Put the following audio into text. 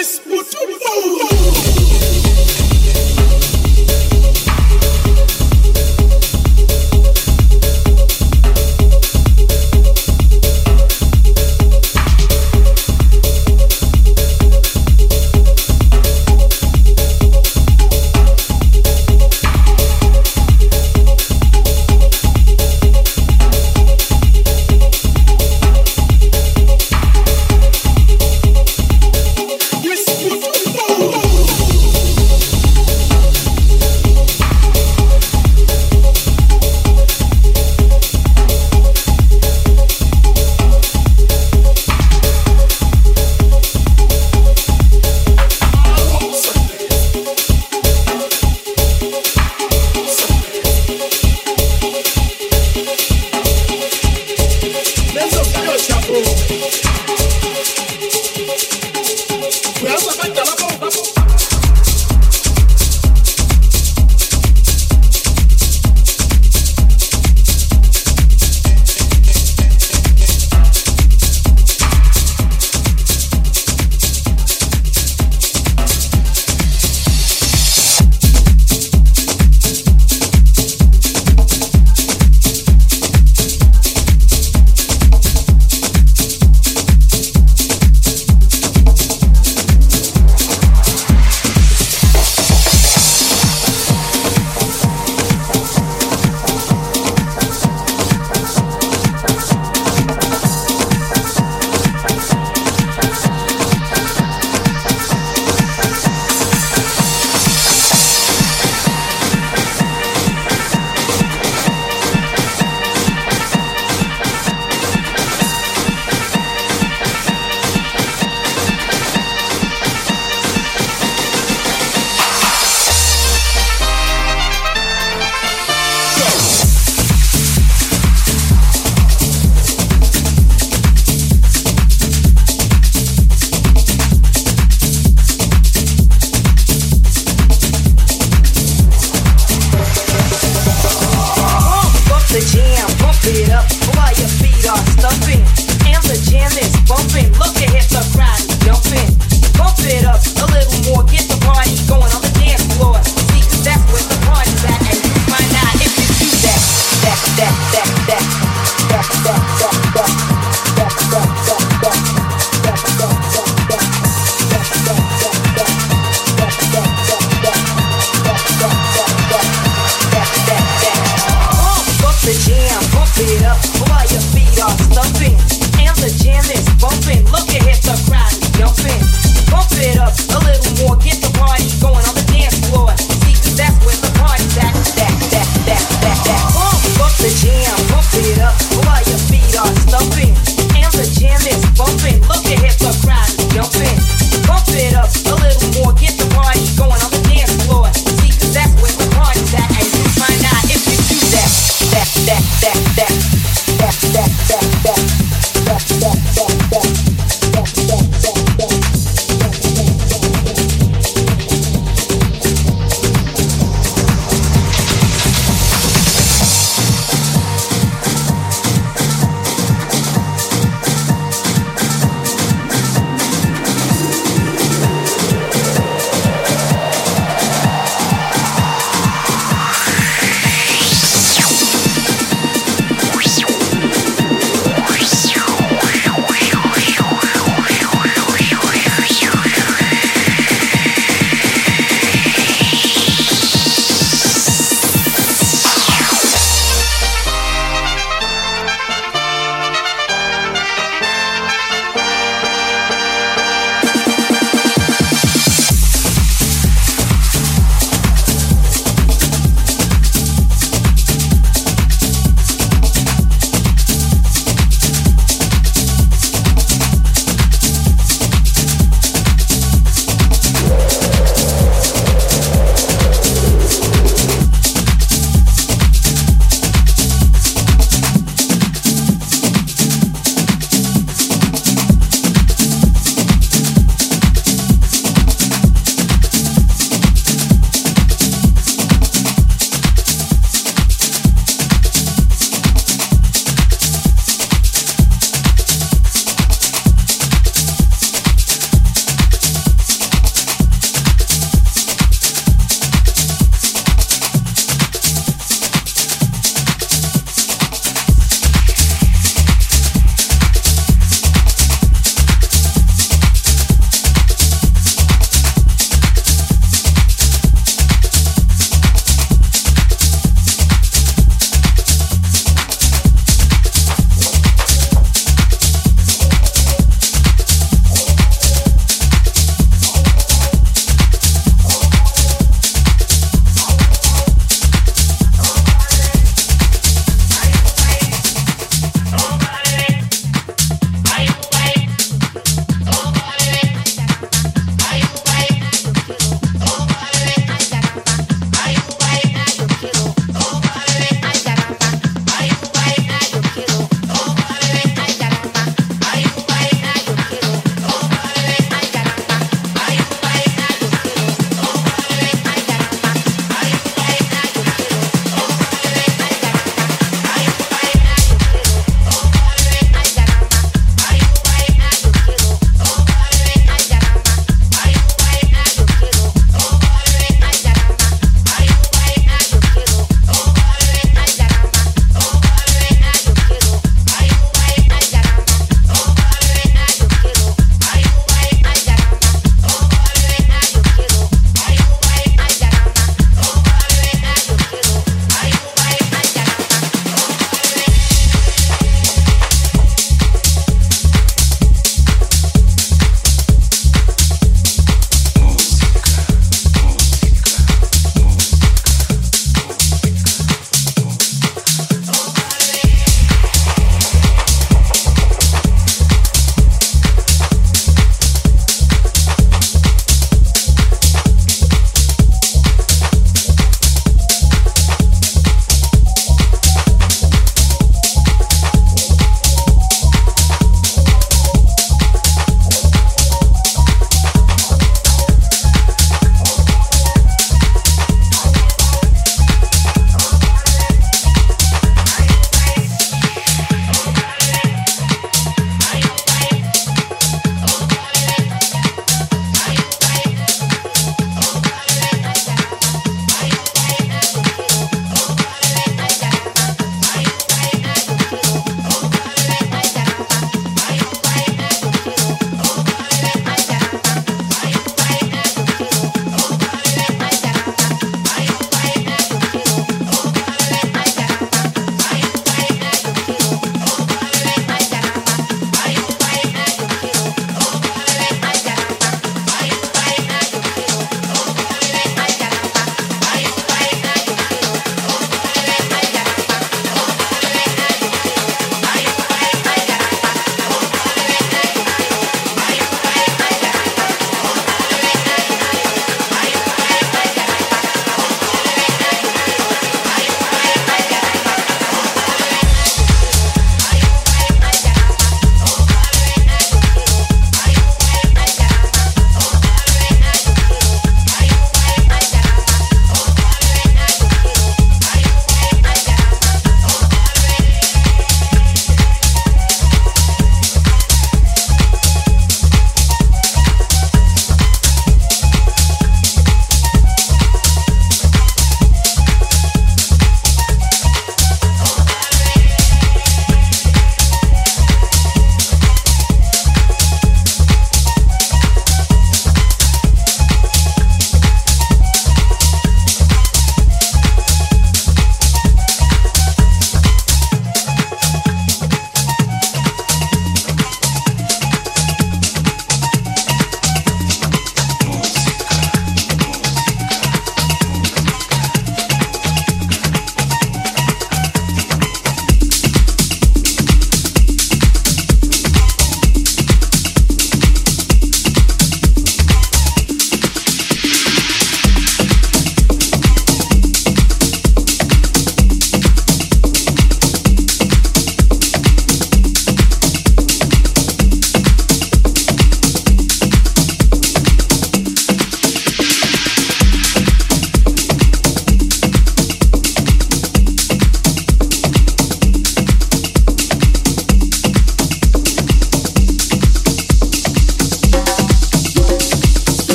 Miss